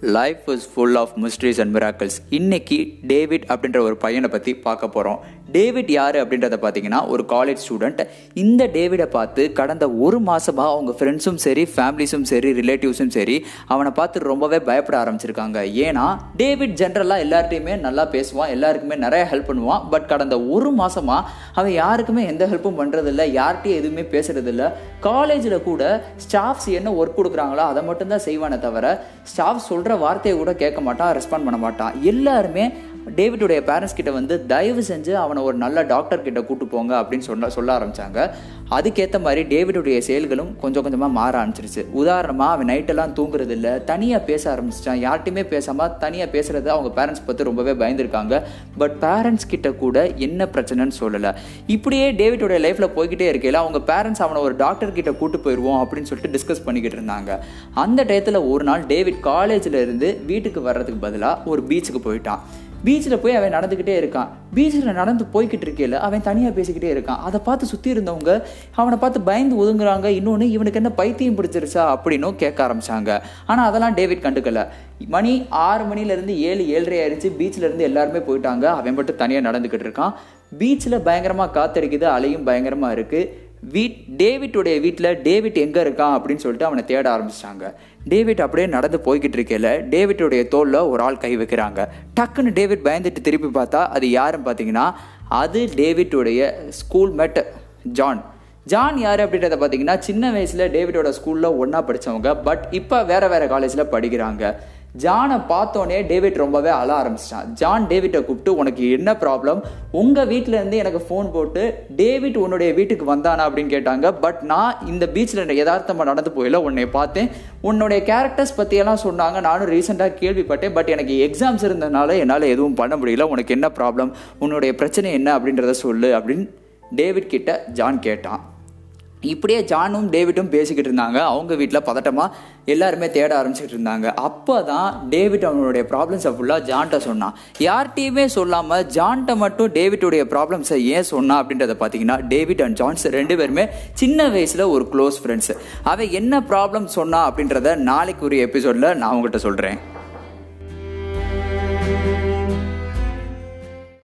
Life is full of mysteries and miracles இன்னைக்கு David அப்படின்ற ஒரு பையனை பற்றி பார்க்க போகிறோம் டேவிட் யார் அப்படின்றத பார்த்தீங்கன்னா ஒரு காலேஜ் ஸ்டூடெண்ட் இந்த டேவிடை பார்த்து கடந்த ஒரு மாதமாக அவங்க ஃப்ரெண்ட்ஸும் சரி ஃபேமிலிஸும் சரி ரிலேட்டிவ்ஸும் சரி அவனை பார்த்து ரொம்பவே பயப்பட ஆரம்பிச்சிருக்காங்க. ஏன்னா டேவிட் ஜென்ரலாக எல்லார்ட்டையுமே நல்லா பேசுவான் எல்லாருக்குமே நிறைய ஹெல்ப் பண்ணுவான். பட் கடந்த ஒரு மாதமாக அவன் யாருக்குமே எந்த ஹெல்ப்பும் பண்ணுறதில்ல யார்கிட்டையும் எதுவுமே பேசுறதில்ல. காலேஜில் கூட ஸ்டாஃப்ஸ் என்ன ஒர்க் கொடுக்குறாங்களோ அதை மட்டும்தான் செய்வானே தவிர ஸ்டாஃப் சொல்கிற வார்த்தையை கூட கேட்க மாட்டான் ரெஸ்பாண்ட் பண்ண மாட்டான். எல்லாருமே டேவிட்டுடைய பேரண்ட்ஸ் கிட்ட வந்து தயவு செஞ்சு அவனை ஒரு நல்ல டாக்டர் கிட்ட கூட்டு போங்க அப்படின்னு சொல்ல சொல்ல ஆரம்பிச்சாங்க. அதுக்கேற்ற மாதிரி டேவிடுடைய செயல்களும் கொஞ்சம் கொஞ்சமாக மாற ஆரம்பிச்சிருச்சு. உதாரணமாக அவன் நைட்டெல்லாம் தூங்குறது இல்லை தனியாக பேச ஆரம்பிச்சிட்டான். யார்ட்டையுமே பேசாமல் தனியாக பேசுறது அவங்க பேரண்ட்ஸ் பார்த்து ரொம்பவே பயந்துருக்காங்க. பட் பேரண்ட்ஸ் கிட்ட கூட என்ன பிரச்சனைன்னு சொல்லலை. இப்படியே டேவிடுடைய லைஃப்பில் போய்கிட்டே இருக்கையில அவங்க பேரண்ட்ஸ் அவனை ஒரு டாக்டர் கிட்ட கூட்டு போயிடுவோம் அப்படின்னு சொல்லிட்டு டிஸ்கஸ் பண்ணிக்கிட்டு இருந்தாங்க. அந்த டயத்தில் ஒரு நாள் டேவிட் காலேஜில் இருந்து வீட்டுக்கு வர்றதுக்கு பதிலாக ஒரு பீச்சுக்கு போயிட்டான். பீச்சில் போய் அவன் நடந்துக்கிட்டே இருக்கான். பீச்சில் நடந்து போய்கிட்டு இருக்கையில் அவன் தனியாக பேசிக்கிட்டே இருக்கான். அதை பார்த்து சுற்றி இருந்தவங்க அவனை பார்த்து பயந்து ஒதுங்குறாங்க. இன்னொன்று இவனுக்கு என்ன பைத்தியம் பிடிச்சிருச்சா அப்படின்னும் கேட்க ஆரம்பிச்சாங்க. ஆனால் அதெல்லாம் டேவிட் கண்டுக்கல. மணி ஆறு மணிலேருந்து ஏழு ஏழரை ஆயிடுச்சு. பீச்சில் இருந்து எல்லாருமே போயிட்டாங்க. அவன் மட்டும் தனியாக நடந்துக்கிட்டு இருக்கான். பீச்சில் பயங்கரமாக காத்தடிக்குது. அலையும் பயங்கரமாக இருக்குது வீட் டேவிட்டுடைய வீட்டில் டேவிட் எங்கே இருக்கான் அப்படின்னு சொல்லிட்டு அவனை தேட ஆரம்பிச்சிட்டாங்க. டேவிட் அப்படியே நடந்து போய்கிட்டு இருக்கையில் டேவிட்டுடைய தோலில் ஒரு ஆள் கை வைக்கிறாங்க. டக்குன்னு டேவிட் பயந்துட்டு திருப்பி பார்த்தா அது யாருன்னு பார்த்தீங்கன்னா அது டேவிட்டுடைய ஸ்கூல்மேட் ஜான். ஜான் யார் அப்படின்றத பார்த்தீங்கன்னா சின்ன வயசில் டேவிடோட ஸ்கூலில் ஒன்றா படித்தவங்க பட் இப்போ வேறு வேறு காலேஜில் படிக்கிறாங்க. ஜானை பார்த்தோன்னே டேவிட் ரொம்பவே அழ ஆரம்பிச்சிட்டான். ஜான் டேவிட்டை கூப்பிட்டு உனக்கு என்ன ப்ராப்ளம் உங்கள் வீட்டிலேருந்து எனக்கு ஃபோன் போட்டு டேவிட் உன்னுடைய வீட்டுக்கு வந்தானா? அப்படின்னு கேட்டாங்க. பட் நான் இந்த பீச்சில் யதார்த்தமாக நடந்து போயில உன்னை பார்த்தேன். உன்னுடைய கேரக்டர்ஸ் பற்றியெல்லாம் சொன்னாங்க. நானும் ரீசெண்டாக கேள்விப்பட்டேன். பட் எனக்கு எக்ஸாம்ஸ் இருந்ததுனால என்னால் எதுவும் பண்ண முடியல. உனக்கு என்ன ப்ராப்ளம் உன்னுடைய பிரச்சனை என்ன? அப்படின்றத சொல்லு அப்படின்னு டேவிட் கிட்ட ஜான் கேட்டான். இப்படியே ஜானும் டேவிட்டும் பேசிக்கிட்டு இருந்தாங்க. அவங்க வீட்டில் பதட்டமாக எல்லாருமே தேட ஆரம்பிச்சிட்டு இருந்தாங்க. அப்போ தான் டேவிட் அவனுடைய ப்ராப்ளம்ஸை ஃபுல்லாக ஜான்கிட்ட சொன்னான். யார்கிட்டையுமே சொல்லாமல் ஜான்கிட்ட மட்டும் டேவிட்டுடைய ப்ராப்ளம்ஸை ஏன் சொன்னான் அப்படின்றத பார்த்தீங்கன்னா டேவிட் அண்ட் ஜான்ஸ் ரெண்டு பேருமே சின்ன வயசில் ஒரு க்ளோஸ் ஃப்ரெண்ட்ஸ் அவன் என்ன ப்ராப்ளம் சொன்னா அப்படின்றத நாளைக்கு ஒரு எபிசோடில் நான் உங்கள்கிட்ட சொல்கிறேன்